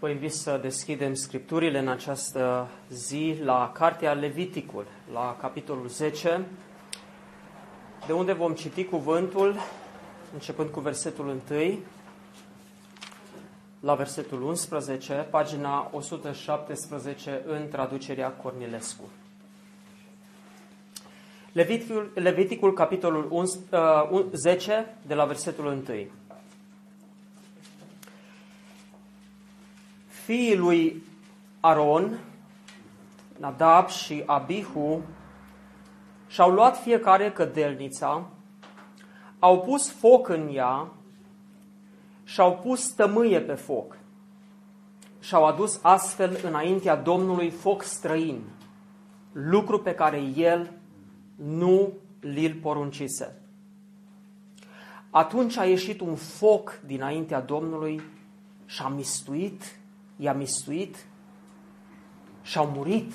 Vă invit să deschidem scripturile în această zi la Cartea Leviticul, la capitolul 10, de unde vom citi cuvântul, începând cu versetul 1, la versetul 11, pagina 117 în traducerea Cornilescu. Leviticul, Leviticul capitolul 10, uh, de la versetul 1. Fiii lui Aron, Nadab și Abihu, și-au luat fiecare cădelnița, au pus foc în ea și-au pus tămâie pe foc și-au adus astfel înaintea Domnului foc străin, lucru pe care el nu li-l poruncise. Atunci a ieșit un foc dinaintea Domnului și a mistuit, i-a mistuit și au murit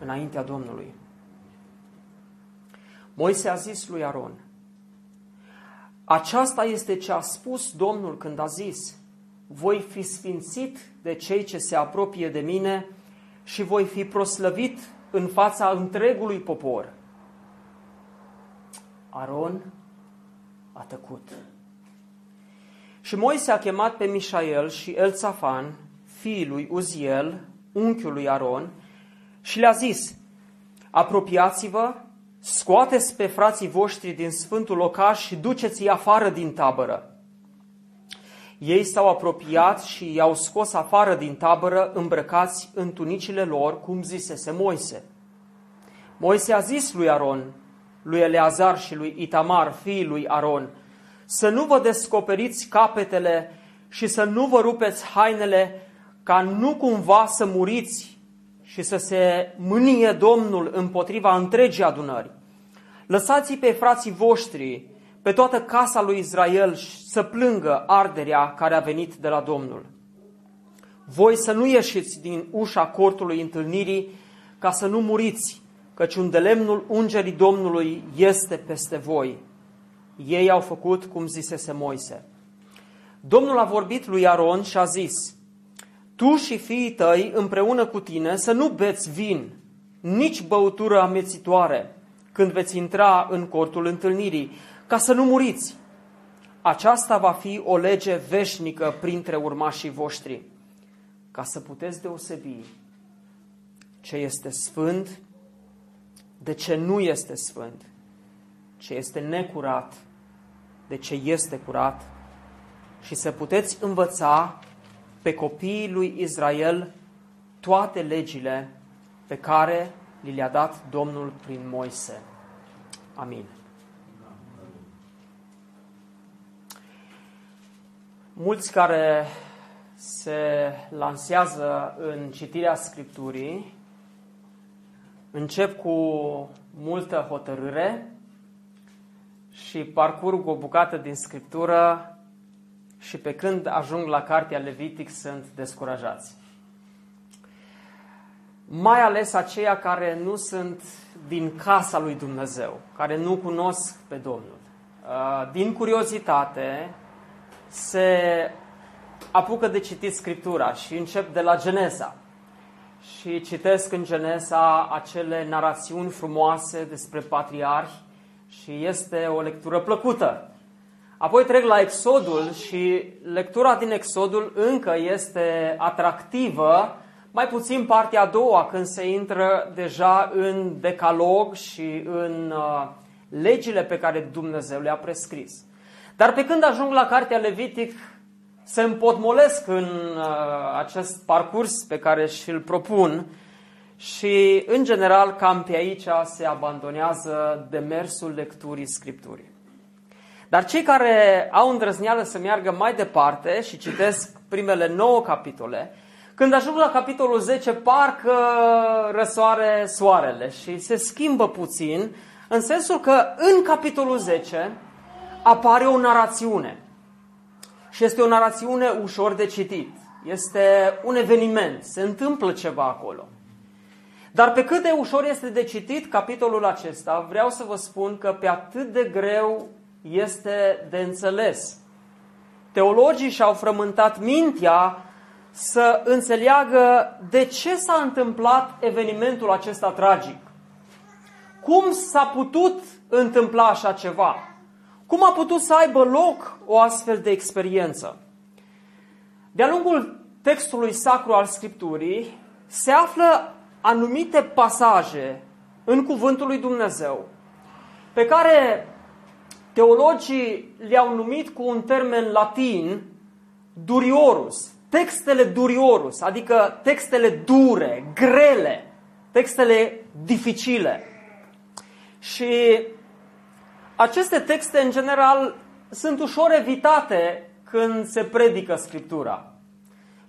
înaintea Domnului. Moise a zis lui Aron, aceasta este ce a spus Domnul când a zis, voi fi sfințit de cei ce se apropie de mine și voi fi proslăvit în fața întregului popor. Aron a tăcut. Și Moise a chemat pe Mișael și Elțafan, fiul lui Uziel, unchiul lui Aron, și le-a zis, apropiați-vă, scoateți pe frații voștri din sfântul locaș și duceți-i afară din tabără. Ei s-au apropiat și i-au scos afară din tabără îmbrăcați în tunicile lor, cum zisese Moise. Moise a zis lui Aron, lui Eleazar și lui Itamar, fiii lui Aron, să nu vă descoperiți capetele și să nu vă rupeți hainele, ca nu cumva să muriți și să se mânie Domnul împotriva întregii adunări. Lăsați-i pe frații voștri, pe toată casa lui Israel să plângă arderea care a venit de la Domnul. Voi să nu ieșiți din ușa cortului întâlnirii ca să nu muriți, căci un de lemnul ungerii Domnului este peste voi. Ei au făcut cum zisese Moise. Domnul a vorbit lui Aron și a zis, Tu și fiii tăi împreună cu tine să nu beți vin, nici băutură amețitoare, când veți intra în cortul întâlnirii, ca să nu muriți. Aceasta va fi o lege veșnică printre urmașii voștri, ca să puteți deosebi ce este sfânt de ce nu este sfânt, ce este necurat, de ce este curat și să puteți învăța pe copiii lui Israel toate legile pe care li le-a dat Domnul prin Moise. Amin. Mulți care se lansează în citirea Scripturii încep cu multă hotărâre și parcurg o bucată din Scriptură și pe când ajung la cartea Levitic sunt descurajați. Mai ales aceia care nu sunt din casa lui Dumnezeu, care nu cunosc pe Domnul. Uh, din curiozitate se apucă de citit Scriptura și încep de la Geneza și citesc în Genesa acele narațiuni frumoase despre patriarhi și este o lectură plăcută. Apoi trec la Exodul și lectura din Exodul încă este atractivă, mai puțin partea a doua, când se intră deja în decalog și în uh, legile pe care Dumnezeu le-a prescris. Dar pe când ajung la Cartea Levitic, se împotmolesc în uh, acest parcurs pe care și-l propun și, în general, cam pe aici se abandonează demersul lecturii Scripturii. Dar cei care au îndrăzneală să meargă mai departe și citesc primele nouă capitole, Când ajung la capitolul 10, parcă răsoare soarele și se schimbă puțin, în sensul că în capitolul 10 apare o narațiune. Și este o narațiune ușor de citit. Este un eveniment, se întâmplă ceva acolo. Dar pe cât de ușor este de citit capitolul acesta, vreau să vă spun că pe atât de greu este de înțeles. Teologii și-au frământat mintea să înțeleagă de ce s-a întâmplat evenimentul acesta tragic. Cum s-a putut întâmpla așa ceva? Cum a putut să aibă loc o astfel de experiență? De-a lungul textului sacru al Scripturii se află anumite pasaje în Cuvântul lui Dumnezeu pe care teologii le-au numit cu un termen latin duriorus, textele duriorus, adică textele dure, grele, textele dificile. Și aceste texte, în general, sunt ușor evitate când se predică Scriptura.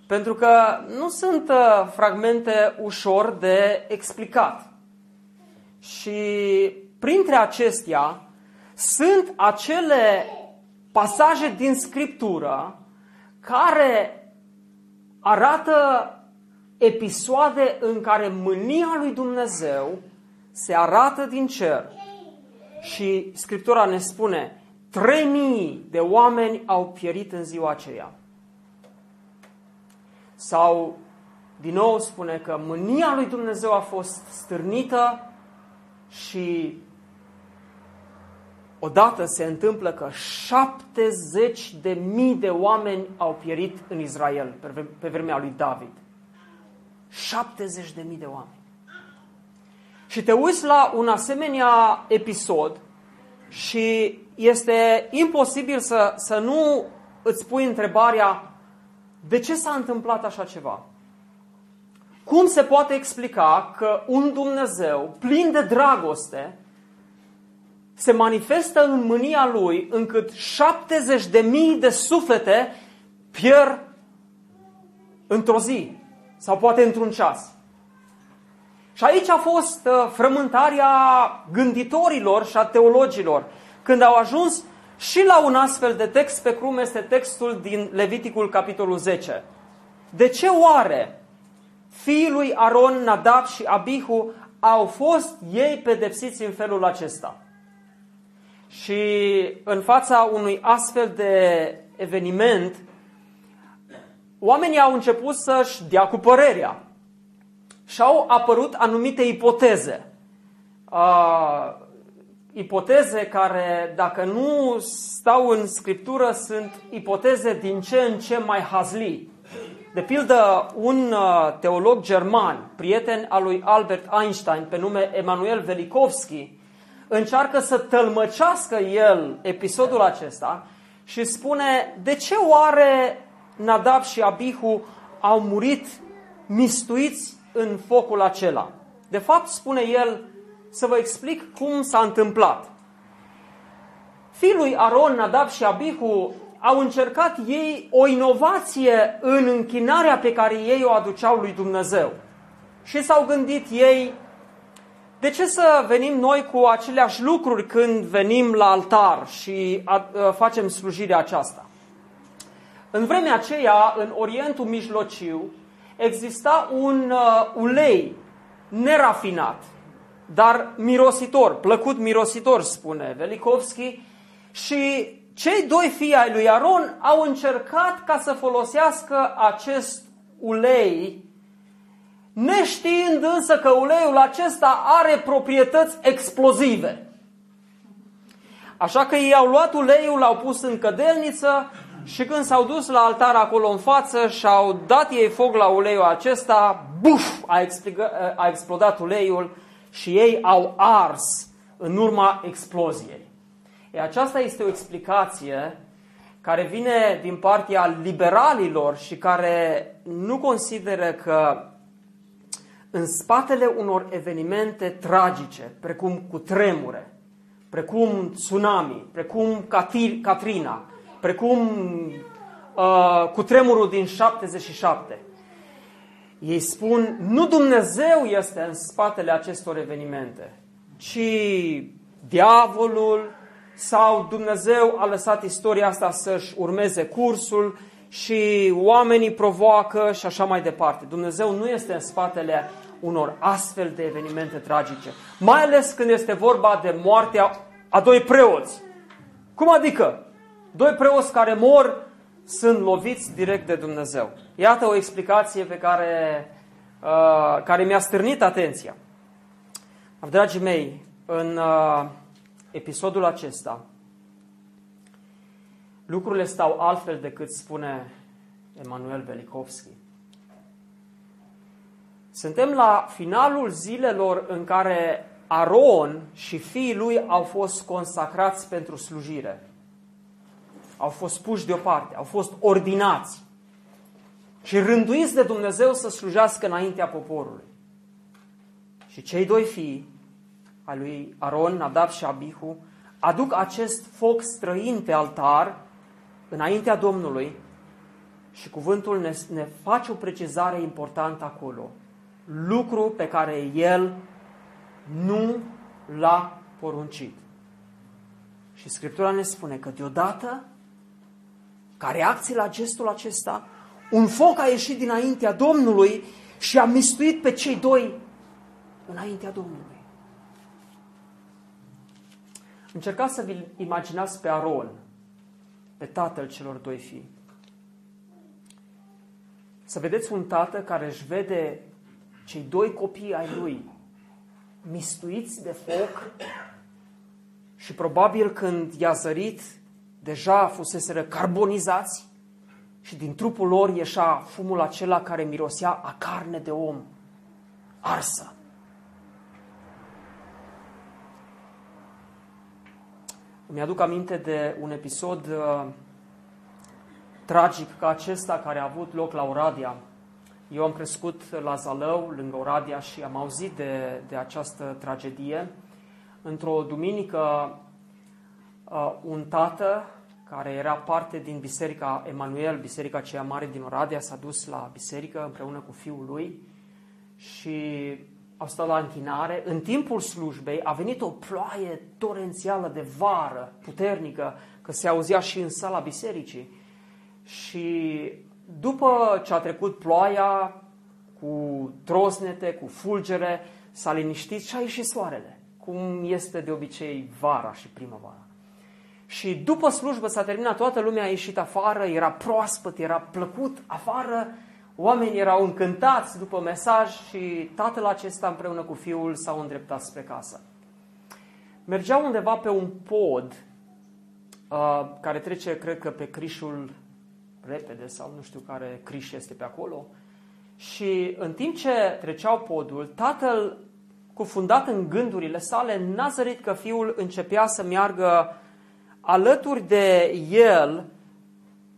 Pentru că nu sunt uh, fragmente ușor de explicat. Și printre acestea sunt acele pasaje din Scriptură care arată episoade în care mânia lui Dumnezeu se arată din cer și Scriptura ne spune 3000 de oameni au pierit în ziua aceea. Sau, din nou spune că mânia lui Dumnezeu a fost stârnită și odată se întâmplă că 70 de mii de oameni au pierit în Israel pe vremea lui David. 70 de mii de oameni. Și te uiți la un asemenea episod și este imposibil să, să nu îți pui întrebarea de ce s-a întâmplat așa ceva? Cum se poate explica că un Dumnezeu plin de dragoste se manifestă în mânia lui încât 70 de mii de suflete pierd într-o zi sau poate într-un ceas? Și aici a fost uh, frământarea gânditorilor și a teologilor când au ajuns și la un astfel de text pe cum este textul din Leviticul capitolul 10. De ce oare fiii lui Aron, Nadab și Abihu au fost ei pedepsiți în felul acesta? Și în fața unui astfel de eveniment, oamenii au început să-și dea cu părerea și au apărut anumite ipoteze. Uh, ipoteze care, dacă nu stau în scriptură, sunt ipoteze din ce în ce mai hazli. De pildă, un uh, teolog german, prieten al lui Albert Einstein, pe nume Emanuel Velikovski, încearcă să tălmăcească el episodul acesta și spune de ce oare Nadab și Abihu au murit mistuiți în focul acela. De fapt, spune el, să vă explic cum s-a întâmplat. Fiul lui Aron, Nadab și Abihu au încercat ei o inovație în închinarea pe care ei o aduceau lui Dumnezeu. Și s-au gândit ei, de ce să venim noi cu aceleași lucruri când venim la altar și facem slujirea aceasta? În vremea aceea, în Orientul Mijlociu, exista un uh, ulei nerafinat, dar mirositor, plăcut mirositor, spune Velikovski, și cei doi fii ai lui Aron au încercat ca să folosească acest ulei, neștiind însă că uleiul acesta are proprietăți explozive. Așa că ei au luat uleiul, l-au pus în cădelniță și când s-au dus la altar acolo în față și au dat ei foc la uleiul acesta, buf, a, a explodat uleiul și ei au ars în urma exploziei. E, aceasta este o explicație care vine din partea liberalilor și care nu consideră că în spatele unor evenimente tragice, precum cu tremure, precum tsunami, precum Katrina, precum uh, cu tremurul din 77, Ei spun, nu Dumnezeu este în spatele acestor evenimente, ci diavolul sau Dumnezeu a lăsat istoria asta să-și urmeze cursul și oamenii provoacă și așa mai departe. Dumnezeu nu este în spatele unor astfel de evenimente tragice. Mai ales când este vorba de moartea a doi preoți. Cum adică? Doi preoți care mor sunt loviți direct de Dumnezeu. Iată o explicație pe care, uh, care mi-a stârnit atenția. Dragii mei, în uh, episodul acesta, lucrurile stau altfel decât spune Emanuel Velikovski. Suntem la finalul zilelor în care Aron și fiii lui au fost consacrați pentru slujire. Au fost puși deoparte, au fost ordinați și rânduiți de Dumnezeu să slujească înaintea poporului. Și cei doi fii, al lui Aron, Nadab și Abihu, aduc acest foc străin pe altar înaintea Domnului și cuvântul ne, ne face o precizare importantă acolo. Lucru pe care El nu l-a poruncit. Și Scriptura ne spune că deodată, ca reacție la gestul acesta, un foc a ieșit dinaintea Domnului și a mistuit pe cei doi înaintea Domnului. Încercați să vi imaginați pe Aron, pe tatăl celor doi fii. Să vedeți un tată care își vede cei doi copii ai lui mistuiți de foc și probabil când i-a zărit, deja fuseseră carbonizați și din trupul lor ieșa fumul acela care mirosea a carne de om arsă. Îmi aduc aminte de un episod uh, tragic ca acesta care a avut loc la Oradea. Eu am crescut la Zalău, lângă Oradea, și am auzit de, de această tragedie. Într-o duminică, uh, un tată care era parte din biserica Emanuel, biserica cea mare din Oradea, s-a dus la biserică împreună cu fiul lui și au stat la închinare. În timpul slujbei a venit o ploaie torențială de vară, puternică, că se auzea și în sala bisericii. Și după ce a trecut ploaia, cu trosnete, cu fulgere, s-a liniștit și a ieșit soarele, cum este de obicei vara și primăvara. Și după slujbă s-a terminat, toată lumea a ieșit afară, era proaspăt, era plăcut afară, oamenii erau încântați după mesaj și tatăl acesta împreună cu fiul s-au îndreptat spre casă. Mergeau undeva pe un pod uh, care trece, cred că, pe Crișul repede sau nu știu care Criș este pe acolo. Și în timp ce treceau podul, tatăl, cufundat în gândurile sale, n-a zărit că fiul începea să meargă alături de el,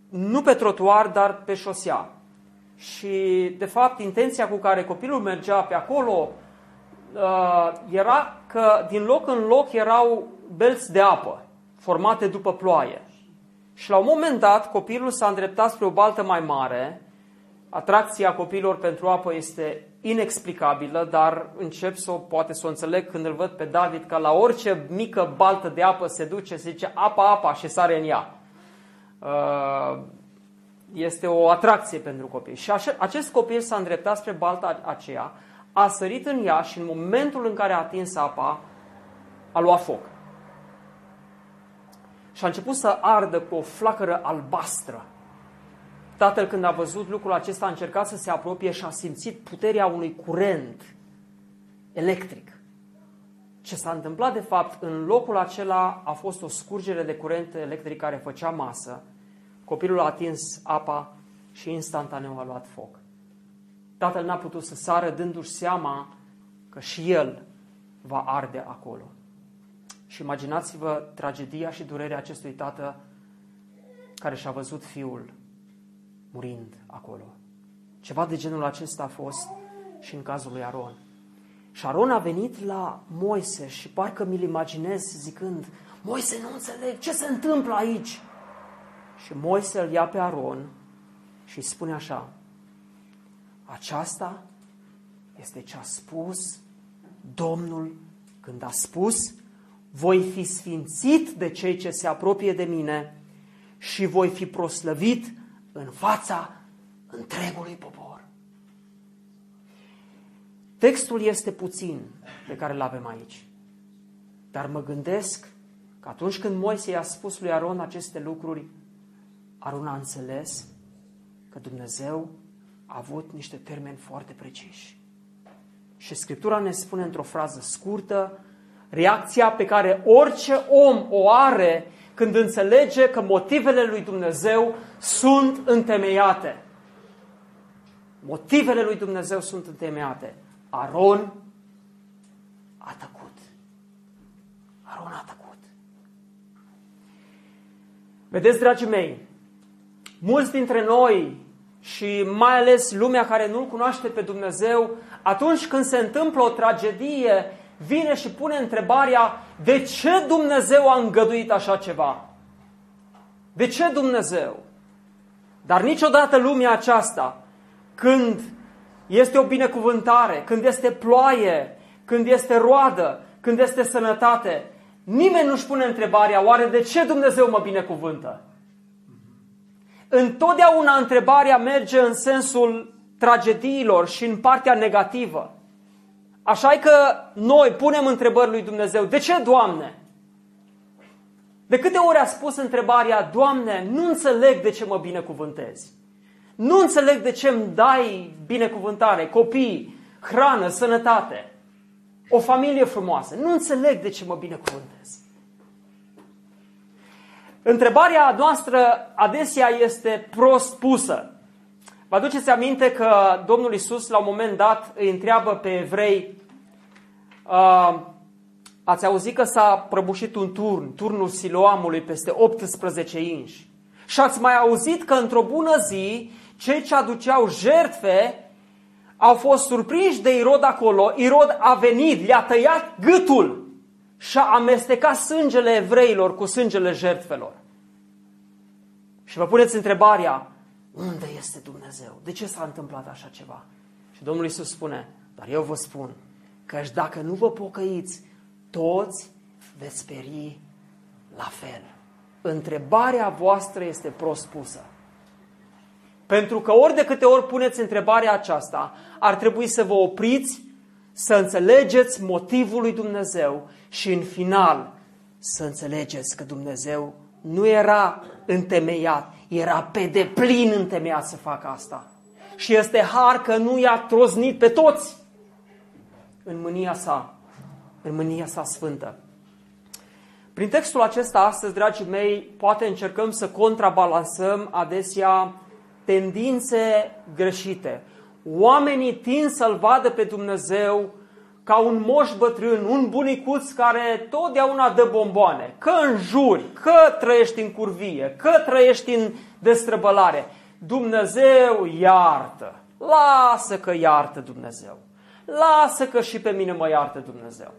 nu pe trotuar, dar pe șosea. Și, de fapt, intenția cu care copilul mergea pe acolo uh, era că din loc în loc erau belți de apă, formate după ploaie. Și la un moment dat, copilul s-a îndreptat spre o baltă mai mare. Atracția copilor pentru apă este inexplicabilă, dar încep să o, poate să o înțeleg când îl văd pe David, că la orice mică baltă de apă se duce, se zice apa, apa și sare în ea. Uh, este o atracție pentru copii. Și acest copil s-a îndreptat spre balta aceea, a sărit în ea și în momentul în care a atins apa, a luat foc. Și a început să ardă cu o flacără albastră. Tatăl, când a văzut lucrul acesta, a încercat să se apropie și a simțit puterea unui curent electric. Ce s-a întâmplat, de fapt, în locul acela a fost o scurgere de curent electric care făcea masă. Copilul a atins apa și instantaneu a luat foc. Tatăl n-a putut să sară dându-și seama că și el va arde acolo. Și imaginați-vă tragedia și durerea acestui tată care și-a văzut fiul murind acolo. Ceva de genul acesta a fost și în cazul lui Aron. Și Aron a venit la Moise și parcă mi-l imaginez zicând, Moise, nu înțeleg, ce se întâmplă aici? Și Moise îl ia pe Aron și îi spune așa, Aceasta este ce a spus Domnul când a spus, voi fi sfințit de cei ce se apropie de mine și voi fi proslăvit în fața întregului popor. Textul este puțin pe care îl avem aici, dar mă gândesc că atunci când Moise i-a spus lui Aron aceste lucruri, Aron a înțeles că Dumnezeu a avut niște termeni foarte preciși. Și Scriptura ne spune într-o frază scurtă reacția pe care orice om o are când înțelege că motivele lui Dumnezeu sunt întemeiate. Motivele lui Dumnezeu sunt întemeiate. Aron a tăcut. Aron a tăcut. Vedeți, dragii mei, mulți dintre noi și mai ales lumea care nu-L cunoaște pe Dumnezeu, atunci când se întâmplă o tragedie, vine și pune întrebarea de ce Dumnezeu a îngăduit așa ceva? De ce Dumnezeu? Dar niciodată lumea aceasta, când este o binecuvântare, când este ploaie, când este roadă, când este sănătate, nimeni nu-și pune întrebarea, oare de ce Dumnezeu mă binecuvântă? Întotdeauna întrebarea merge în sensul tragediilor și în partea negativă. Așa că noi punem întrebări lui Dumnezeu. De ce, Doamne? De câte ori a spus întrebarea, Doamne, nu înțeleg de ce mă binecuvântezi. Nu înțeleg de ce îmi dai binecuvântare, copii, hrană, sănătate, o familie frumoasă. Nu înțeleg de ce mă binecuvântezi. Întrebarea noastră adesea este prost pusă. Vă aduceți aminte că Domnul Isus la un moment dat îi întreabă pe evrei uh, ați auzit că s-a prăbușit un turn, turnul Siloamului peste 18 inși. Și ați mai auzit că într-o bună zi cei ce aduceau jertfe au fost surprinși de Irod acolo. Irod a venit, le-a tăiat gâtul și a amestecat sângele evreilor cu sângele jertfelor. Și vă puneți întrebarea, unde este Dumnezeu? De ce s-a întâmplat așa ceva? Și Domnul Iisus spune, dar eu vă spun că dacă nu vă pocăiți, toți veți speri la fel. Întrebarea voastră este prost pusă. Pentru că ori de câte ori puneți întrebarea aceasta, ar trebui să vă opriți, să înțelegeți motivul lui Dumnezeu și în final să înțelegeți că Dumnezeu nu era întemeiat, era pe deplin întemeiat să facă asta. Și este har că nu i-a troznit pe toți în mânia sa, în mânia sa sfântă. Prin textul acesta astăzi, dragii mei, poate încercăm să contrabalansăm adesea tendințe greșite. Oamenii tind să-L vadă pe Dumnezeu ca un moș bătrân, un bunicuț care totdeauna dă bomboane, că înjuri, că trăiești în curvie, că trăiești în destrăbălare. Dumnezeu iartă. Lasă că iartă Dumnezeu. Lasă că și pe mine mă iartă Dumnezeu.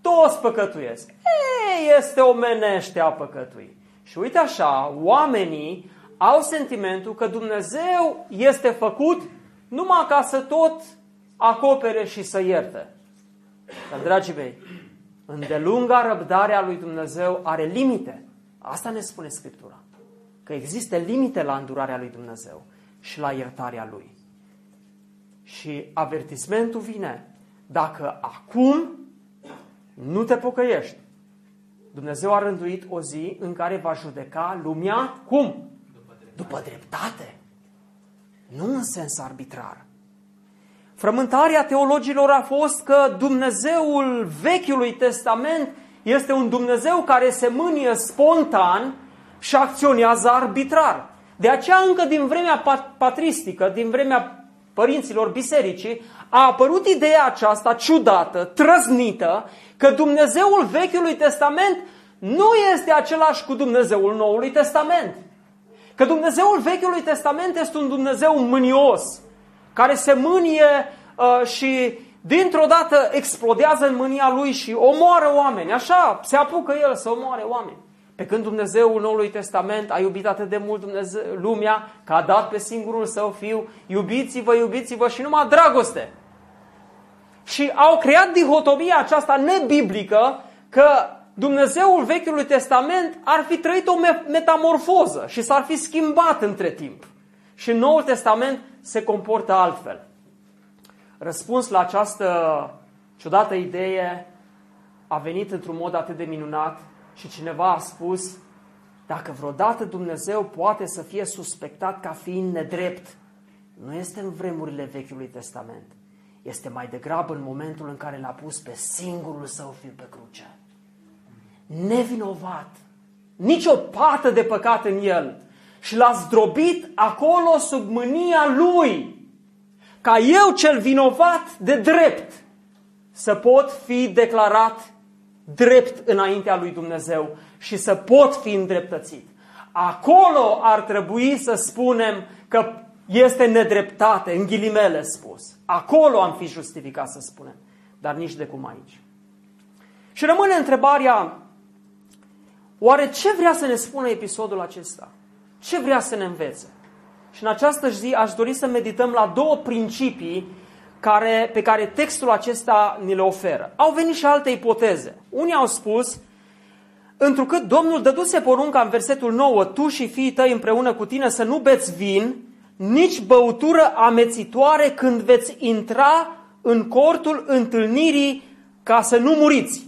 Toți păcătuiesc. Ei, este omenește a păcătui. Și uite așa, oamenii au sentimentul că Dumnezeu este făcut numai ca să tot acopere și să ierte. Dar, dragii mei, îndelunga răbdarea lui Dumnezeu are limite. Asta ne spune Scriptura. Că există limite la îndurarea lui Dumnezeu și la iertarea lui. Și avertismentul vine. Dacă acum nu te pocăiești, Dumnezeu a rânduit o zi în care va judeca lumea cum? După dreptate. După dreptate. Nu în sens arbitrar. Frământarea teologilor a fost că Dumnezeul Vechiului Testament este un Dumnezeu care se mânie spontan și acționează arbitrar. De aceea încă din vremea patristică, din vremea părinților bisericii, a apărut ideea aceasta ciudată, trăznită, că Dumnezeul Vechiului Testament nu este același cu Dumnezeul Noului Testament. Că Dumnezeul Vechiului Testament este un Dumnezeu mânios, care se mânie uh, și dintr-o dată explodează în mânia lui și omoară oameni. Așa se apucă el să omoare oameni. Pe când Dumnezeul Noului Testament a iubit atât de mult Dumnezeu, lumea că a dat pe singurul său fiu, iubiți-vă, iubiți-vă și numai dragoste. Și au creat dihotomia aceasta nebiblică că Dumnezeul Vechiului Testament ar fi trăit o metamorfoză și s-ar fi schimbat între timp. Și în Noul Testament se comportă altfel. Răspuns la această ciudată idee a venit într-un mod atât de minunat și cineva a spus, dacă vreodată Dumnezeu poate să fie suspectat ca fiind nedrept, nu este în vremurile Vechiului Testament, este mai degrabă în momentul în care l-a pus pe singurul său fiu pe cruce. Nevinovat, nicio pată de păcat în el și l-a zdrobit acolo sub mânia lui, ca eu cel vinovat de drept să pot fi declarat drept înaintea lui Dumnezeu și să pot fi îndreptățit. Acolo ar trebui să spunem că este nedreptate, în ghilimele spus. Acolo am fi justificat să spunem, dar nici de cum aici. Și rămâne întrebarea, oare ce vrea să ne spună episodul acesta? Ce vrea să ne învețe? Și în această zi aș dori să medităm la două principii care, pe care textul acesta ni le oferă. Au venit și alte ipoteze. Unii au spus, întrucât Domnul dăduse porunca în versetul 9, tu și fiii tăi împreună cu tine să nu beți vin, nici băutură amețitoare când veți intra în cortul întâlnirii ca să nu muriți.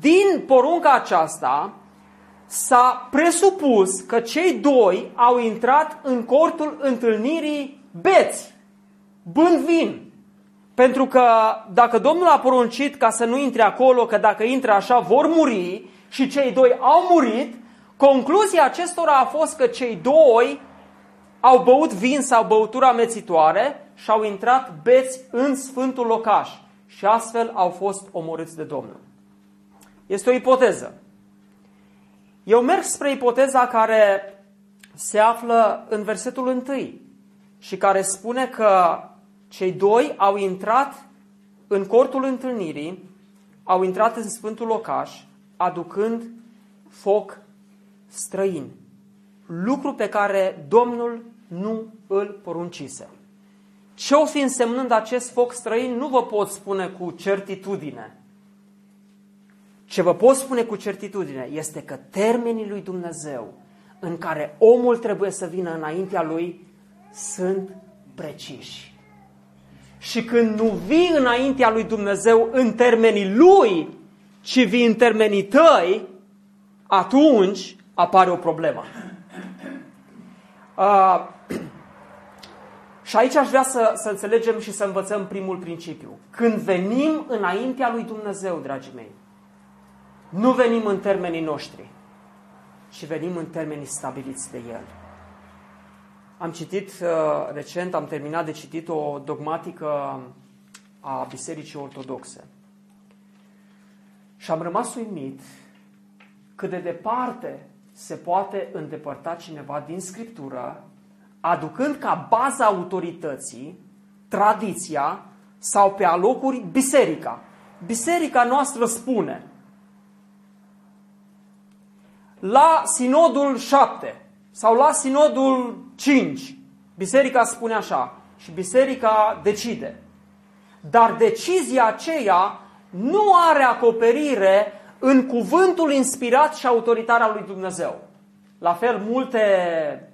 Din porunca aceasta s-a presupus că cei doi au intrat în cortul întâlnirii beți bând vin. Pentru că dacă Domnul a poruncit ca să nu intre acolo, că dacă intră așa vor muri și cei doi au murit, concluzia acestora a fost că cei doi au băut vin sau băutura amețitoare și au intrat beți în sfântul locaș și astfel au fost omorâți de Domnul. Este o ipoteză. Eu merg spre ipoteza care se află în versetul 1 și care spune că cei doi au intrat în cortul întâlnirii, au intrat în sfântul locaș, aducând foc străin. Lucru pe care Domnul nu îl poruncise. Ce o fi însemnând acest foc străin nu vă pot spune cu certitudine. Ce vă pot spune cu certitudine este că termenii lui Dumnezeu în care omul trebuie să vină înaintea lui sunt preciși. Și când nu vii înaintea lui Dumnezeu în termenii lui, ci vii în termenii tăi, atunci apare o problemă. Uh, și aici aș vrea să, să înțelegem și să învățăm primul principiu. Când venim înaintea lui Dumnezeu, dragii mei, nu venim în termenii noștri, ci venim în termenii stabiliți de El. Am citit uh, recent, am terminat de citit o dogmatică a Bisericii Ortodoxe. Și am rămas uimit cât de departe se poate îndepărta cineva din Scriptură, aducând ca baza autorității tradiția sau pe alocuri biserica. Biserica noastră spune la Sinodul 7 sau la Sinodul 5, biserica spune așa și biserica decide. Dar decizia aceea nu are acoperire în cuvântul inspirat și autoritar al lui Dumnezeu. La fel, multe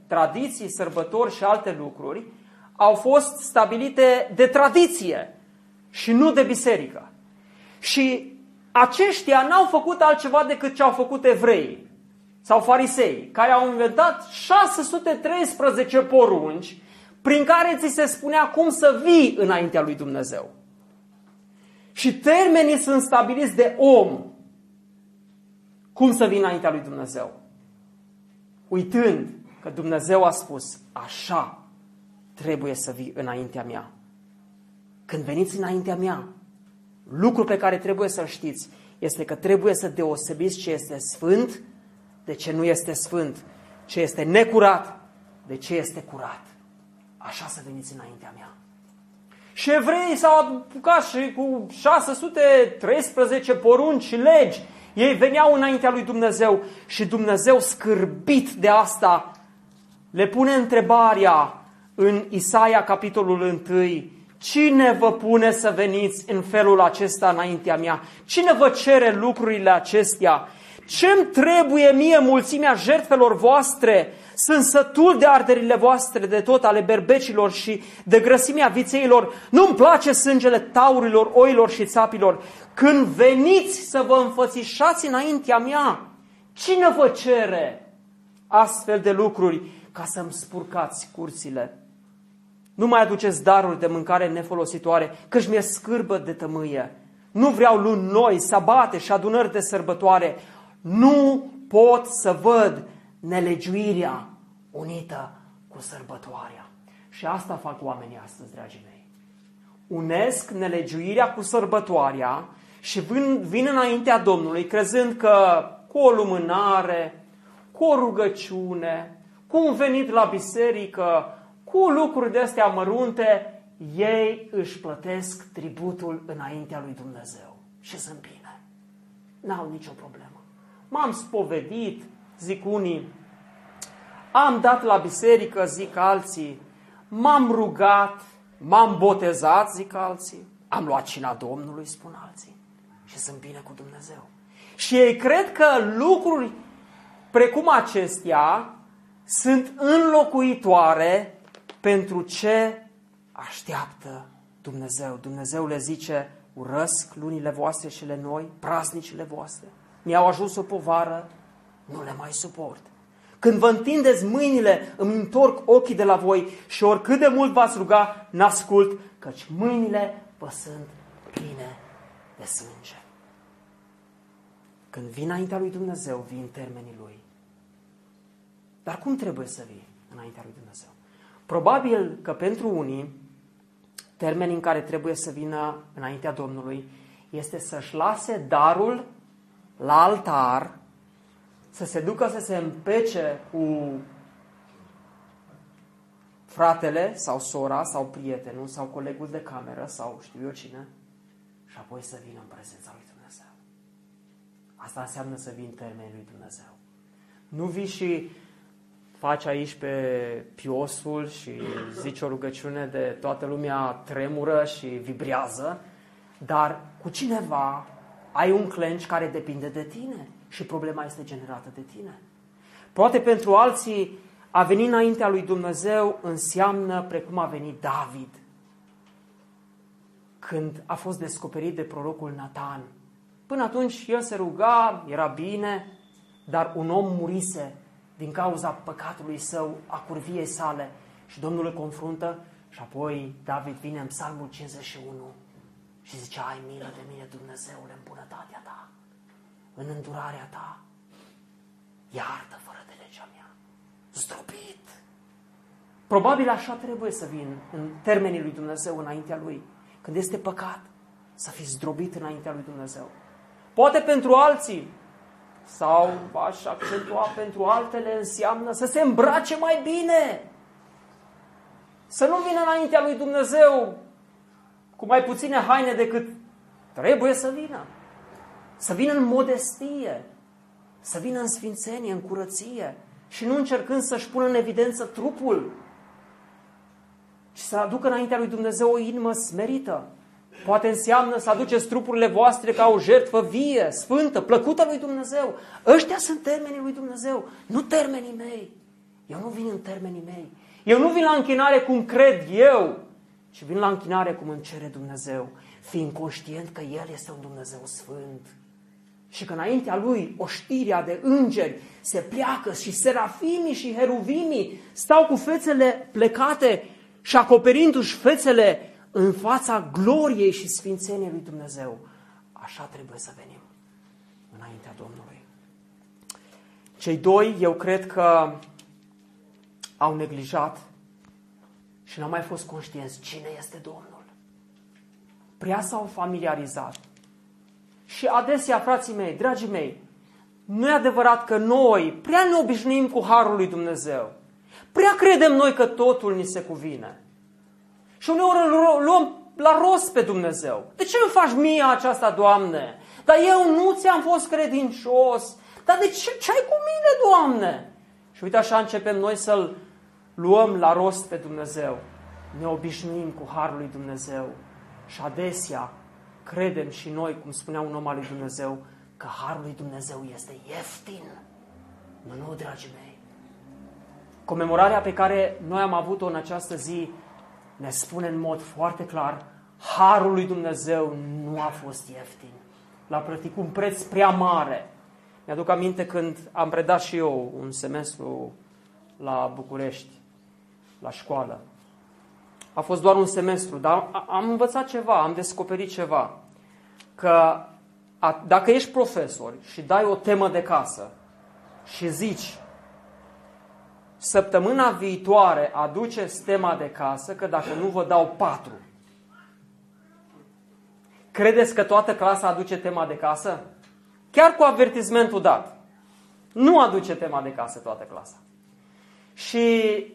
tradiții, sărbători și alte lucruri au fost stabilite de tradiție și nu de biserică. Și aceștia n-au făcut altceva decât ce au făcut evreii sau farisei, care au inventat 613 porunci prin care ți se spunea cum să vii înaintea lui Dumnezeu. Și termenii sunt stabiliți de om. Cum să vii înaintea lui Dumnezeu? Uitând că Dumnezeu a spus, așa trebuie să vii înaintea mea. Când veniți înaintea mea, lucru pe care trebuie să-l știți este că trebuie să deosebiți ce este sfânt de ce nu este sfânt, ce este necurat, de ce este curat. Așa să veniți înaintea mea. Și evreii s-au apucat și cu 613 porunci și legi. Ei veneau înaintea lui Dumnezeu și Dumnezeu scârbit de asta le pune întrebarea în Isaia capitolul 1. Cine vă pune să veniți în felul acesta înaintea mea? Cine vă cere lucrurile acestea? Ce-mi trebuie mie mulțimea jertfelor voastre? Sunt sătul de arderile voastre, de tot ale berbecilor și de grăsimea vițeilor. Nu-mi place sângele taurilor, oilor și țapilor. Când veniți să vă înfățișați înaintea mea, cine vă cere astfel de lucruri ca să-mi spurcați curțile? Nu mai aduceți daruri de mâncare nefolositoare, căci mi-e scârbă de tămâie. Nu vreau luni noi, sabate și adunări de sărbătoare. Nu pot să văd nelegiuirea unită cu sărbătoarea. Și asta fac oamenii astăzi, dragii mei. Unesc nelegiuirea cu sărbătoarea și vin, vin înaintea Domnului crezând că cu o lumânare, cu o rugăciune, cu un venit la biserică, cu lucruri de astea mărunte, ei își plătesc tributul înaintea lui Dumnezeu. Și sunt bine. N-au nicio problemă. M-am spovedit, zic unii, am dat la biserică, zic alții, m-am rugat, m-am botezat, zic alții, am luat cina Domnului, spun alții, și sunt bine cu Dumnezeu. Și ei cred că lucruri precum acestea sunt înlocuitoare pentru ce așteaptă Dumnezeu. Dumnezeu le zice, urăsc lunile voastre și le noi, praznicile voastre. Mi-au ajuns o povară, nu le mai suport. Când vă întindeți mâinile, îmi întorc ochii de la voi și oricât de mult v-ați ruga, n-ascult, căci mâinile vă sunt pline de sânge. Când vin înaintea lui Dumnezeu, vin în termenii lui. Dar cum trebuie să vii înaintea lui Dumnezeu? Probabil că pentru unii, termenii în care trebuie să vină înaintea Domnului este să-și lase darul la altar, să se ducă să se împece cu fratele sau sora sau prietenul sau colegul de cameră sau știu eu cine și apoi să vină în prezența lui Dumnezeu. Asta înseamnă să vii în termenii lui Dumnezeu. Nu vii și faci aici pe piosul și zici o rugăciune de toată lumea tremură și vibrează, dar cu cineva ai un clench care depinde de tine și problema este generată de tine. Poate pentru alții a veni înaintea lui Dumnezeu înseamnă precum a venit David când a fost descoperit de prorocul Nathan. Până atunci el se ruga, era bine, dar un om murise din cauza păcatului său, a curviei sale. Și Domnul îl confruntă și apoi David vine în psalmul 51 și zice, ai milă de mine, Dumnezeule, în bunătatea ta, în îndurarea ta, iartă fără de legea mea, zdrobit. Probabil așa trebuie să vin în termenii lui Dumnezeu înaintea lui. Când este păcat, să fii zdrobit înaintea lui Dumnezeu. Poate pentru alții, sau aș accentua pentru altele, înseamnă să se îmbrace mai bine. Să nu vină înaintea lui Dumnezeu cu mai puține haine decât trebuie să vină. Să vină în modestie, să vină în sfințenie, în curăție și nu încercând să-și pună în evidență trupul, ci să aducă înaintea lui Dumnezeu o inimă smerită, Poate înseamnă să aduceți trupurile voastre ca o jertfă vie, sfântă, plăcută lui Dumnezeu. Ăștia sunt termenii lui Dumnezeu, nu termenii mei. Eu nu vin în termenii mei. Eu nu vin la închinare cum cred eu, ci vin la închinare cum îmi cere Dumnezeu, fiind conștient că El este un Dumnezeu sfânt. Și că înaintea Lui oștirea de îngeri se pleacă și serafimii și heruvimii stau cu fețele plecate și acoperindu-și fețele în fața gloriei și sfințeniei lui Dumnezeu. Așa trebuie să venim înaintea Domnului. Cei doi, eu cred că au neglijat și n-au mai fost conștienți cine este Domnul. Prea s-au familiarizat. Și adesea, frații mei, dragii mei, nu e adevărat că noi prea ne obișnuim cu Harul lui Dumnezeu. Prea credem noi că totul ni se cuvine. Și uneori îl luăm la rost pe Dumnezeu. De ce îmi faci mie aceasta, Doamne? Dar eu nu ți-am fost credincios. Dar de ce, ce ai cu mine, Doamne? Și uite așa începem noi să-L luăm la rost pe Dumnezeu. Ne obișnuim cu Harul lui Dumnezeu. Și adesea credem și noi, cum spunea un om al lui Dumnezeu, că Harul lui Dumnezeu este ieftin. Nu, nu, dragii mei. Comemorarea pe care noi am avut-o în această zi ne spune în mod foarte clar, Harul lui Dumnezeu nu a fost ieftin. L-a plătit cu un preț prea mare. Mi-aduc aminte când am predat și eu un semestru la București, la școală. A fost doar un semestru, dar am învățat ceva, am descoperit ceva. Că a, dacă ești profesor și dai o temă de casă și zici săptămâna viitoare aduce tema de casă că dacă nu vă dau patru. Credeți că toată clasa aduce tema de casă? Chiar cu avertismentul dat. Nu aduce tema de casă toată clasa. Și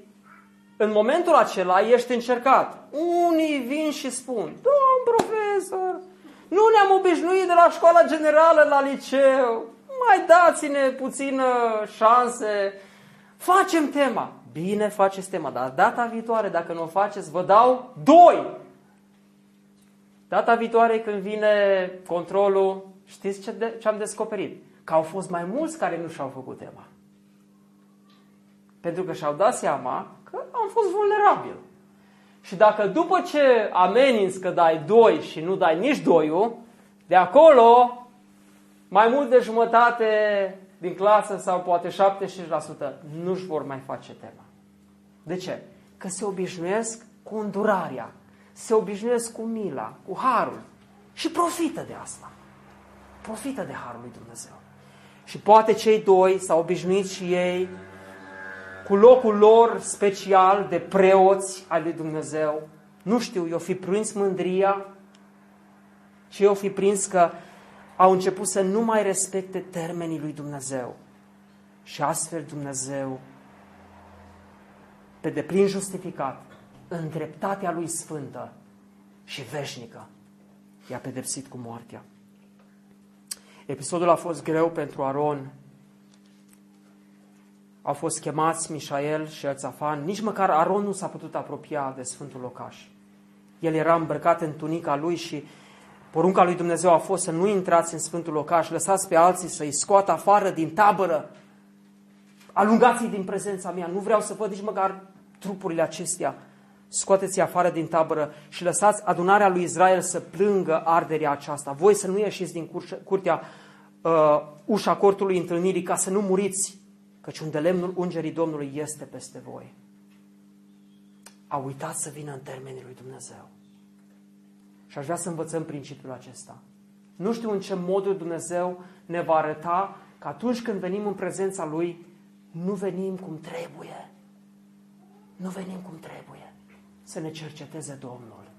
în momentul acela ești încercat. Unii vin și spun, domn profesor, nu ne-am obișnuit de la școala generală la liceu, mai dați-ne puțină șanse, facem tema. Bine faceți tema, dar data viitoare, dacă nu o faceți, vă dau doi. Data viitoare când vine controlul, știți ce, de, ce am descoperit? Că au fost mai mulți care nu și-au făcut tema. Pentru că și-au dat seama că am fost vulnerabil. Și dacă după ce ameninți că dai doi și nu dai nici doiul, de acolo mai mult de jumătate din clasă sau poate 75% nu-și vor mai face tema. De ce? Că se obișnuiesc cu îndurarea, se obișnuiesc cu mila, cu harul și profită de asta. Profită de harul lui Dumnezeu. Și poate cei doi s-au obișnuit și ei cu locul lor special de preoți al lui Dumnezeu. Nu știu, eu fi prins mândria și eu fi prins că au început să nu mai respecte termenii lui Dumnezeu. Și astfel Dumnezeu, pe deplin justificat, în dreptatea lui sfântă și veșnică, i-a pedepsit cu moartea. Episodul a fost greu pentru Aron. Au fost chemați Mișael și Elțafan. Nici măcar Aron nu s-a putut apropia de Sfântul Locaș. El era îmbrăcat în tunica lui și Porunca lui Dumnezeu a fost să nu intrați în Sfântul Locaș, lăsați pe alții să-i scoată afară din tabără, alungați-i din prezența mea, nu vreau să văd nici măcar trupurile acestea, scoateți-i afară din tabără și lăsați adunarea lui Israel să plângă arderea aceasta. Voi să nu ieșiți din curtea uh, ușa cortului întâlnirii ca să nu muriți, căci unde lemnul ungerii Domnului este peste voi. A uitat să vină în termenii lui Dumnezeu. Și aș vrea să învățăm principiul acesta. Nu știu în ce modul Dumnezeu ne va arăta că atunci când venim în prezența Lui, nu venim cum trebuie. Nu venim cum trebuie. Să ne cerceteze Domnul.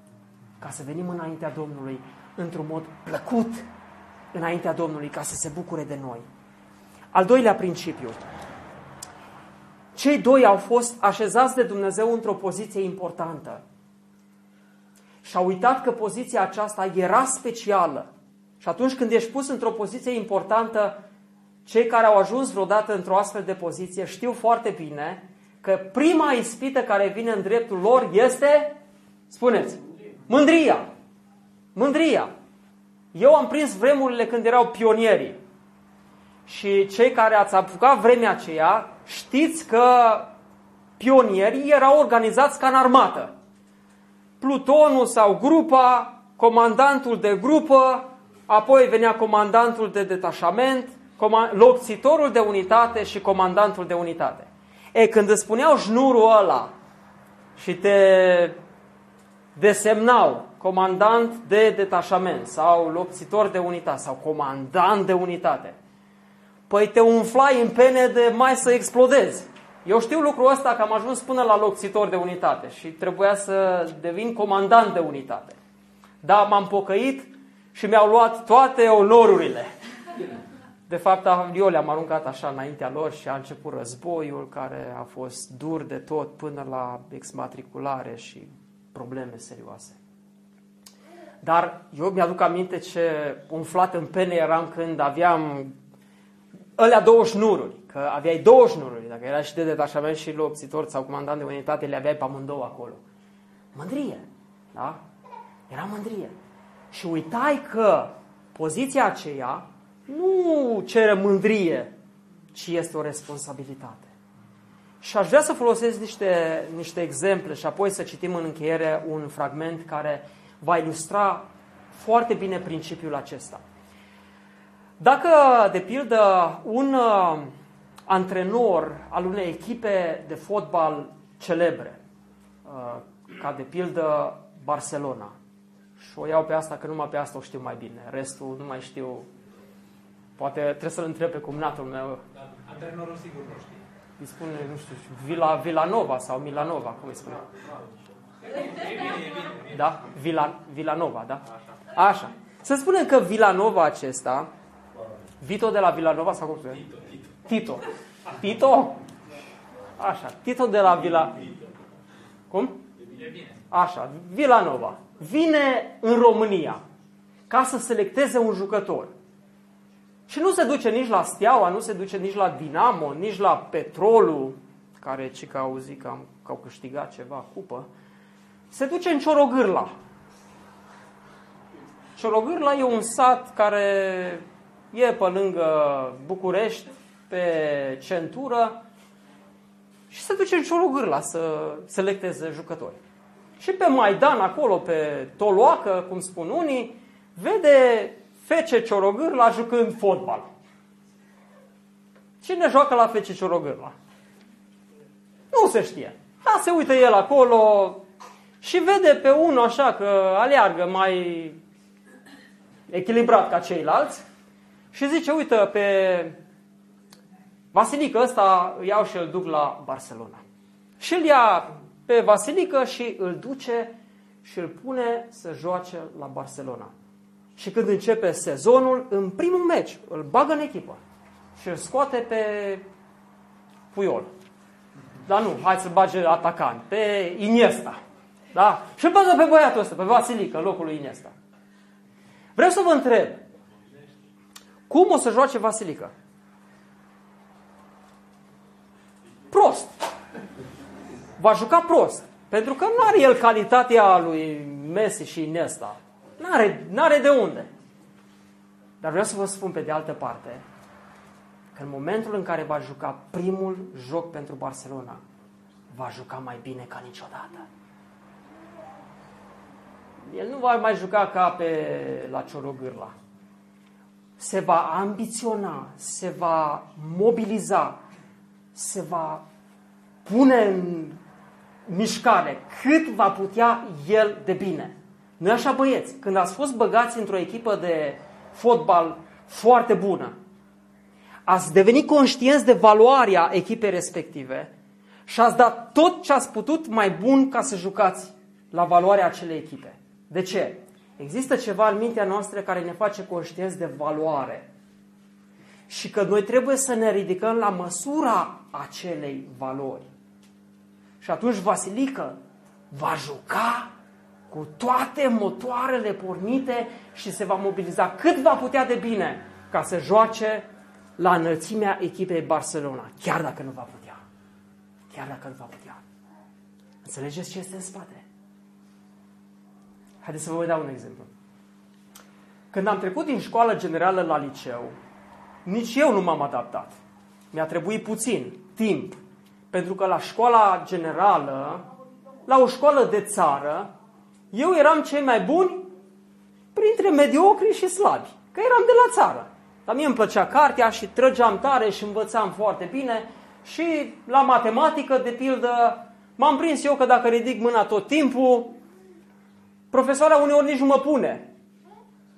Ca să venim înaintea Domnului într-un mod plăcut înaintea Domnului, ca să se bucure de noi. Al doilea principiu. Cei doi au fost așezați de Dumnezeu într-o poziție importantă și a uitat că poziția aceasta era specială. Și atunci când ești pus într-o poziție importantă, cei care au ajuns vreodată într-o astfel de poziție știu foarte bine că prima ispită care vine în dreptul lor este, spuneți, mândria. Mândria. Eu am prins vremurile când erau pionierii. Și cei care ați apucat vremea aceea, știți că pionierii erau organizați ca în armată plutonul sau grupa, comandantul de grupă, apoi venea comandantul de detașament, locțitorul de unitate și comandantul de unitate. E, când îți spuneau șnurul ăla și te desemnau comandant de detașament sau locțitor de unitate sau comandant de unitate, păi te umflai în pene de mai să explodezi. Eu știu lucrul ăsta că am ajuns până la locțitor de unitate și trebuia să devin comandant de unitate. Dar m-am pocăit și mi-au luat toate onorurile. De fapt, eu le-am aruncat așa înaintea lor și a început războiul care a fost dur de tot până la exmatriculare și probleme serioase. Dar eu mi-aduc aminte ce umflat în pene eram când aveam alea două șnururi, că aveai două șnururi, dacă era și de detașament și lopțitor sau comandant de unitate, le aveai pe amândouă acolo. Mândrie, da? Era mândrie. Și uitai că poziția aceea nu cere mândrie, ci este o responsabilitate. Și aș vrea să folosesc niște, niște exemple și apoi să citim în încheiere un fragment care va ilustra foarte bine principiul acesta. Dacă, de pildă, un uh, antrenor al unei echipe de fotbal celebre, uh, ca de pildă Barcelona, și o iau pe asta, că numai pe asta o știu mai bine, restul nu mai știu, poate trebuie să-l întreb pe cumnatul meu. Dar antrenorul sigur nu știe. Îi spune, nu știu, Vila, Villanova sau Milanova, cum îi spune. E bine, e bine. Da? Vila, Villanova, da? Așa. Să spunem că Villanova acesta, Vito de la Villanova sau cum spune? Tito, Tito. Tito. Tito? Așa, Tito de la Vila... Cum? E bine. Așa, Villanova. Vine în România ca să selecteze un jucător. Și nu se duce nici la Steaua, nu se duce nici la Dinamo, nici la Petrolul, care ci că au zis că, am, că au câștigat ceva cupă. Se duce în Ciorogârla. Ciorogârla e un sat care e pe lângă București, pe centură, și se duce în Ciorogârla să selecteze jucători. Și pe Maidan, acolo, pe Toloacă, cum spun unii, vede Fece Ciorogârla jucând fotbal. Cine joacă la Fece Ciorogârla? Nu se știe. Da, se uită el acolo și vede pe unul așa că aleargă mai echilibrat ca ceilalți și zice, uite, pe Vasilică ăsta îi iau și îl duc la Barcelona. Și îl ia pe Vasilică și îl duce și îl pune să joace la Barcelona. Și când începe sezonul, în primul meci îl bagă în echipă și îl scoate pe Puyol. Dar nu, hai să-l bage atacant, pe Iniesta. Da? Și îl bagă pe băiatul ăsta, pe Vasilică, în locul lui Iniesta. Vreau să vă întreb, cum o să joace Vasilică? Prost. Va juca prost. Pentru că nu are el calitatea lui Messi și Iniesta. N-are, n-are de unde. Dar vreau să vă spun pe de altă parte că în momentul în care va juca primul joc pentru Barcelona, va juca mai bine ca niciodată. El nu va mai juca ca pe la Ciorogârla. Se va ambiționa, se va mobiliza, se va pune în mișcare cât va putea el de bine. Nu așa băieți? Când ați fost băgați într-o echipă de fotbal foarte bună, ați devenit conștienți de valoarea echipei respective și ați dat tot ce ați putut mai bun ca să jucați la valoarea acelei echipe. De ce? Există ceva în mintea noastră care ne face conștienți de valoare și că noi trebuie să ne ridicăm la măsura acelei valori. Și atunci Vasilică va juca cu toate motoarele pornite și se va mobiliza cât va putea de bine ca să joace la înălțimea echipei Barcelona, chiar dacă nu va putea. Chiar dacă nu va putea. Înțelegeți ce este în spate? Haideți să vă dau un exemplu. Când am trecut din școală generală la liceu, nici eu nu m-am adaptat. Mi-a trebuit puțin timp. Pentru că la școala generală, la o școală de țară, eu eram cei mai buni printre mediocri și slabi. Că eram de la țară. Dar mie îmi plăcea cartea și trăgeam tare și învățam foarte bine. Și la matematică, de pildă, m-am prins eu că dacă ridic mâna tot timpul, profesoara uneori nici nu mă pune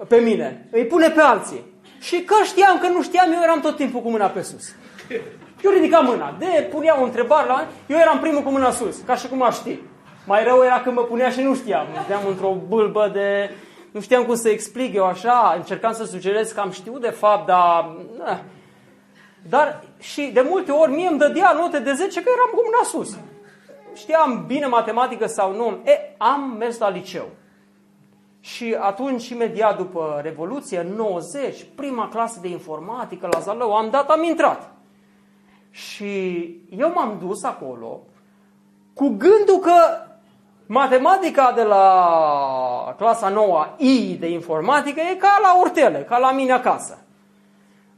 pe mine, îi pune pe alții. Și că știam că nu știam, eu eram tot timpul cu mâna pe sus. Eu ridicam mâna, de punea o întrebare la eu eram primul cu mâna sus, ca și cum aș ști. Mai rău era când mă punea și nu știam. Stăteam într-o bâlbă de... Nu știam cum să explic eu așa, încercam să sugerez că am știut de fapt, dar... Na. Dar și de multe ori mie îmi dădea note de 10 că eram cu mâna sus. Știam bine matematică sau nu. E, am mers la liceu. Și atunci, imediat după Revoluție, în 90, prima clasă de informatică la Zalău, am dat, am intrat. Și eu m-am dus acolo cu gândul că matematica de la clasa 9 I de informatică e ca la urtele, ca la mine acasă.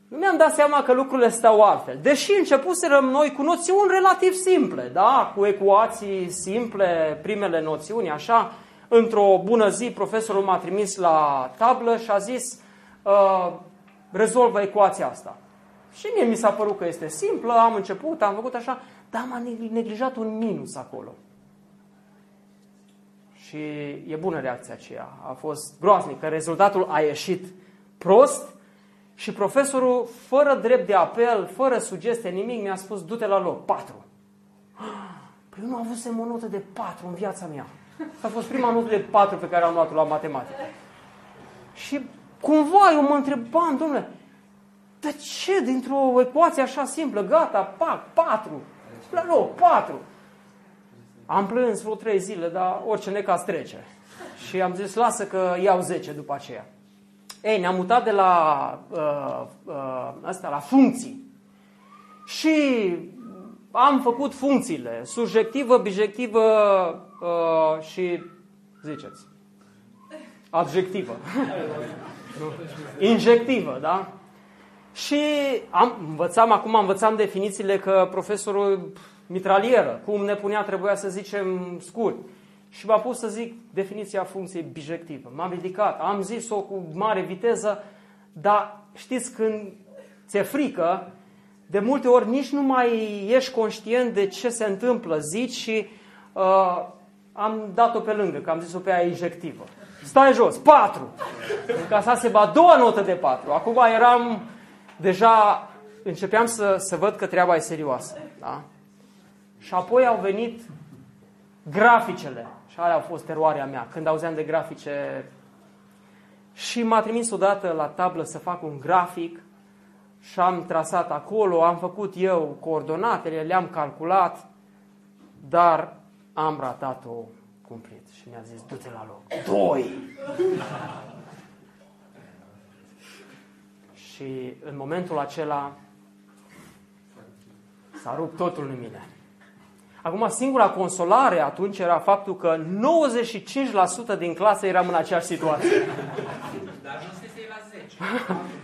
Nu mi-am dat seama că lucrurile stau altfel. Deși începuserăm noi cu noțiuni relativ simple, da? cu ecuații simple, primele noțiuni, așa, într-o bună zi profesorul m-a trimis la tablă și a zis uh, rezolvă ecuația asta. Și mie mi s-a părut că este simplă, am început, am făcut așa, dar m-a neglijat un minus acolo. Și e bună reacția aceea. A fost groaznic, că rezultatul a ieșit prost și profesorul, fără drept de apel, fără sugestie, nimic, mi-a spus, du-te la loc, patru. Păi eu nu am avut o notă de patru în viața mea. A fost prima notă de patru pe care am luat-o la matematică. Și cumva eu mă întrebam, domnule, de ce dintr-o ecuație așa simplă, gata, pac, patru, la loc, patru. Am plâns vreo trei zile, dar orice necaz trece. Și am zis, lasă că iau 10 după aceea. Ei, ne-am mutat de la, uh, uh, asta, la funcții. Și am făcut funcțiile, subiectivă, bijectivă uh, și, ziceți, adjectivă. Injectivă, da? Și am, învățam, acum învățam definițiile că profesorul mitralieră, cum ne punea, trebuia să zicem scurt. Și m-a pus să zic definiția funcției bijectivă. M-am ridicat, am zis-o cu mare viteză, dar știți când ți-e frică, de multe ori nici nu mai ești conștient de ce se întâmplă, zici și uh, am dat-o pe lângă, că am zis-o pe aia injectivă. Stai jos, patru! Încasasem a doua notă de patru. Acum eram, deja începeam să, să văd că treaba e serioasă. Da? Și apoi au venit graficele. Și alea au fost eroarea mea. Când auzeam de grafice... Și m-a trimis odată la tablă să fac un grafic și am trasat acolo, am făcut eu coordonatele, le-am calculat, dar am ratat-o cumplit. Și mi-a zis, du-te la loc. Doi! și în momentul acela s-a rupt totul în mine. Acum, singura consolare atunci era faptul că 95% din clasă eram în aceeași situație. Dar nu se la 10.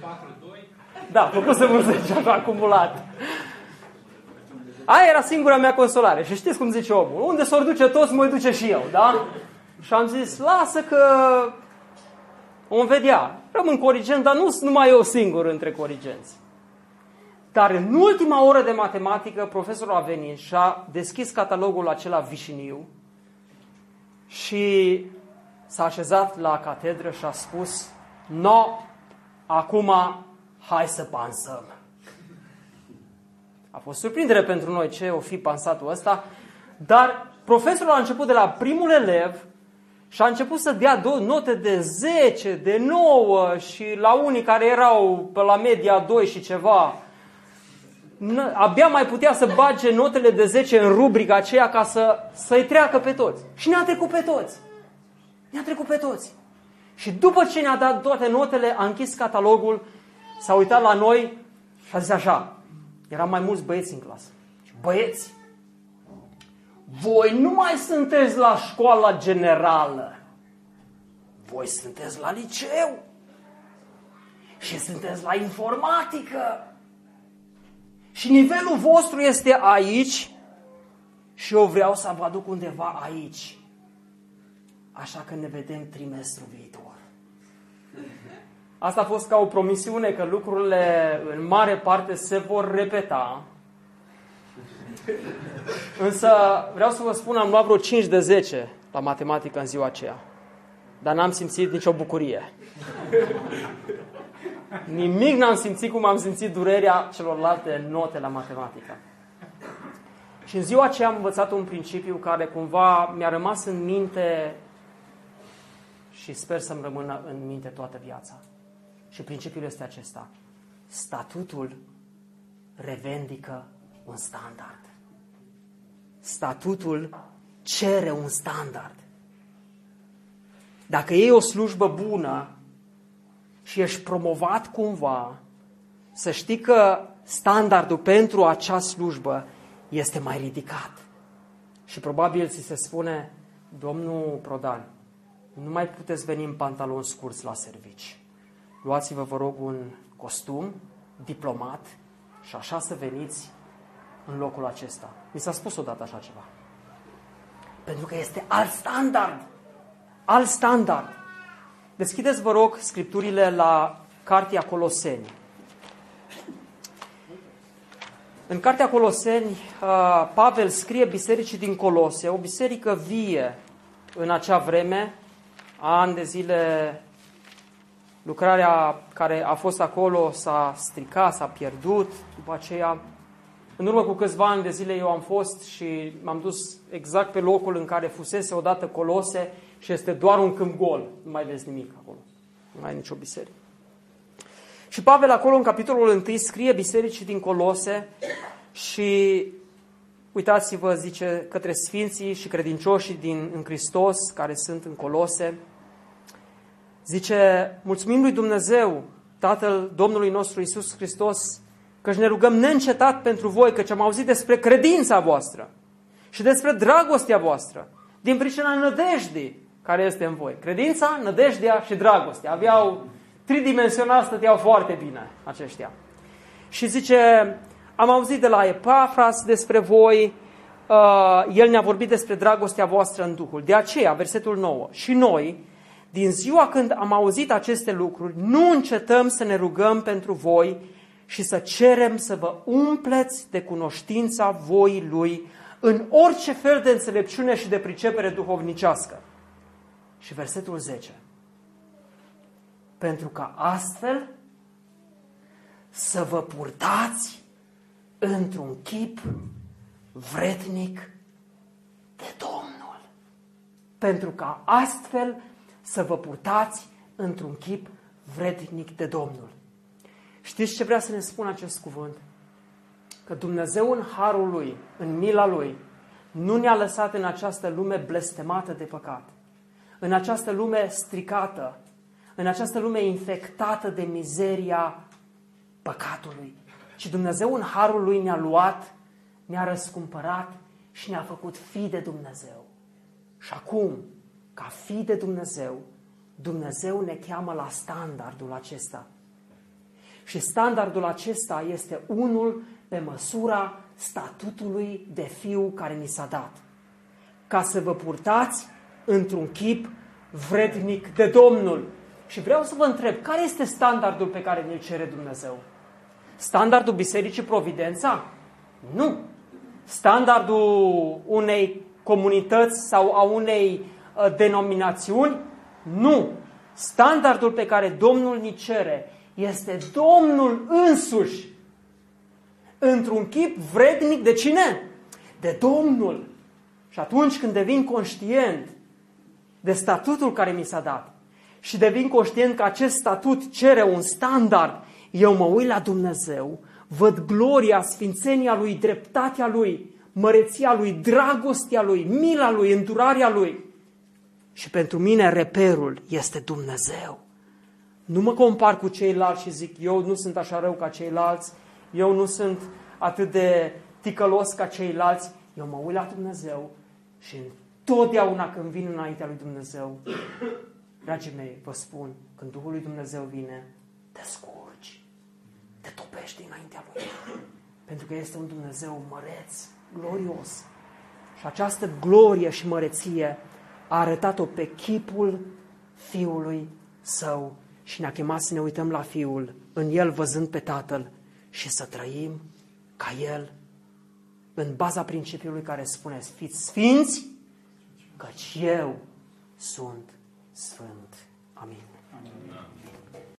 4, 2. Da, făcusem un 10 acumulat. Aia era singura mea consolare. Și știți cum zice omul? Unde s-or duce toți, mă duce și eu, da? Și am zis, lasă că vom vedea. Rămân corigent, dar nu sunt numai eu singur între corigenți. Dar în ultima oră de matematică, profesorul a venit și a deschis catalogul acela vișiniu și s-a așezat la catedră și a spus No, acum hai să pansăm. A fost surprindere pentru noi ce o fi pansatul ăsta, dar profesorul a început de la primul elev și a început să dea note de 10, de 9 și la unii care erau pe la media 2 și ceva, abia mai putea să bage notele de 10 în rubrica aceea ca să, să-i treacă pe toți. Și ne-a trecut pe toți. Ne-a trecut pe toți. Și după ce ne-a dat toate notele, a închis catalogul, s-a uitat la noi și a zis așa, erau mai mulți băieți în clasă. Băieți, voi nu mai sunteți la școala generală. Voi sunteți la liceu. Și sunteți la informatică. Și nivelul vostru este aici și eu vreau să vă aduc undeva aici. Așa că ne vedem trimestrul viitor. Asta a fost ca o promisiune că lucrurile în mare parte se vor repeta. Însă vreau să vă spun, am luat vreo 5 de 10 la matematică în ziua aceea. Dar n-am simțit nicio bucurie. Nimic n-am simțit cum am simțit durerea celorlalte note la matematică. Și în ziua aceea am învățat un principiu care cumva mi-a rămas în minte și sper să-mi rămână în minte toată viața. Și principiul este acesta. Statutul revendică un standard. Statutul cere un standard. dacă e o slujbă bună și ești promovat cumva, să știi că standardul pentru acea slujbă este mai ridicat. Și probabil ți se spune, domnul Prodan, nu mai puteți veni în pantaloni scurți la servici. Luați-vă, vă rog, un costum diplomat și așa să veniți în locul acesta. Mi s-a spus odată așa ceva. Pentru că este alt standard. Alt standard. Deschideți, vă rog, scripturile la Cartea Coloseni. În Cartea Coloseni, uh, Pavel scrie bisericii din Colose, o biserică vie în acea vreme, ani de zile lucrarea care a fost acolo s-a stricat, s-a pierdut, după aceea, în urmă cu câțiva ani de zile eu am fost și m-am dus exact pe locul în care fusese odată Colose și este doar un câmp gol, nu mai vezi nimic acolo, nu mai ai nicio biserică. Și Pavel acolo în capitolul 1 scrie bisericii din Colose și uitați-vă, zice, către sfinții și credincioșii din, în Hristos care sunt în Colose. Zice, mulțumim lui Dumnezeu, Tatăl Domnului nostru Isus Hristos, că ne rugăm neîncetat pentru voi, căci am auzit despre credința voastră și despre dragostea voastră, din pricina nădejdii care este în voi. Credința, nădejdea și dragostea. Aveau tridimensional, stăteau foarte bine aceștia. Și zice, am auzit de la Epafras despre voi, uh, el ne-a vorbit despre dragostea voastră în Duhul. De aceea, versetul 9, și noi, din ziua când am auzit aceste lucruri, nu încetăm să ne rugăm pentru voi și să cerem să vă umpleți de cunoștința voii Lui în orice fel de înțelepciune și de pricepere duhovnicească. Și versetul 10. Pentru ca astfel să vă purtați într-un chip vrednic de Domnul. Pentru ca astfel să vă purtați într-un chip vrednic de Domnul. Știți ce vrea să ne spună acest cuvânt? Că Dumnezeu în harul Lui, în mila Lui, nu ne-a lăsat în această lume blestemată de păcat, în această lume stricată, în această lume infectată de mizeria păcatului, ci Dumnezeu în harul Lui ne-a luat, ne-a răscumpărat și ne-a făcut fi de Dumnezeu. Și acum, ca fi de Dumnezeu, Dumnezeu ne cheamă la standardul acesta. Și standardul acesta este unul pe măsura statutului de fiu care ni s-a dat. Ca să vă purtați într-un chip vrednic de Domnul. Și vreau să vă întreb, care este standardul pe care ne-l cere Dumnezeu? Standardul Bisericii Providența? Nu. Standardul unei comunități sau a unei uh, denominațiuni? Nu. Standardul pe care Domnul ni cere este Domnul însuși într-un chip vrednic de cine? De Domnul. Și atunci când devin conștient de statutul care mi s-a dat și devin conștient că acest statut cere un standard, eu mă uit la Dumnezeu, văd gloria, sfințenia Lui, dreptatea Lui, măreția Lui, dragostea Lui, mila Lui, îndurarea Lui. Și pentru mine reperul este Dumnezeu. Nu mă compar cu ceilalți și zic, eu nu sunt așa rău ca ceilalți, eu nu sunt atât de ticălos ca ceilalți. Eu mă uit la Dumnezeu și întotdeauna când vin înaintea lui Dumnezeu, dragii mei, vă spun, când Duhul lui Dumnezeu vine, te scurgi, te topești înaintea lui. Pentru că este un Dumnezeu măreț, glorios. Și această glorie și măreție a arătat-o pe chipul Fiului Său și ne-a chemat să ne uităm la Fiul, în El văzând pe Tatăl și să trăim ca El, în baza principiului care spune, fiți sfinți, căci eu sunt sfânt. Amin.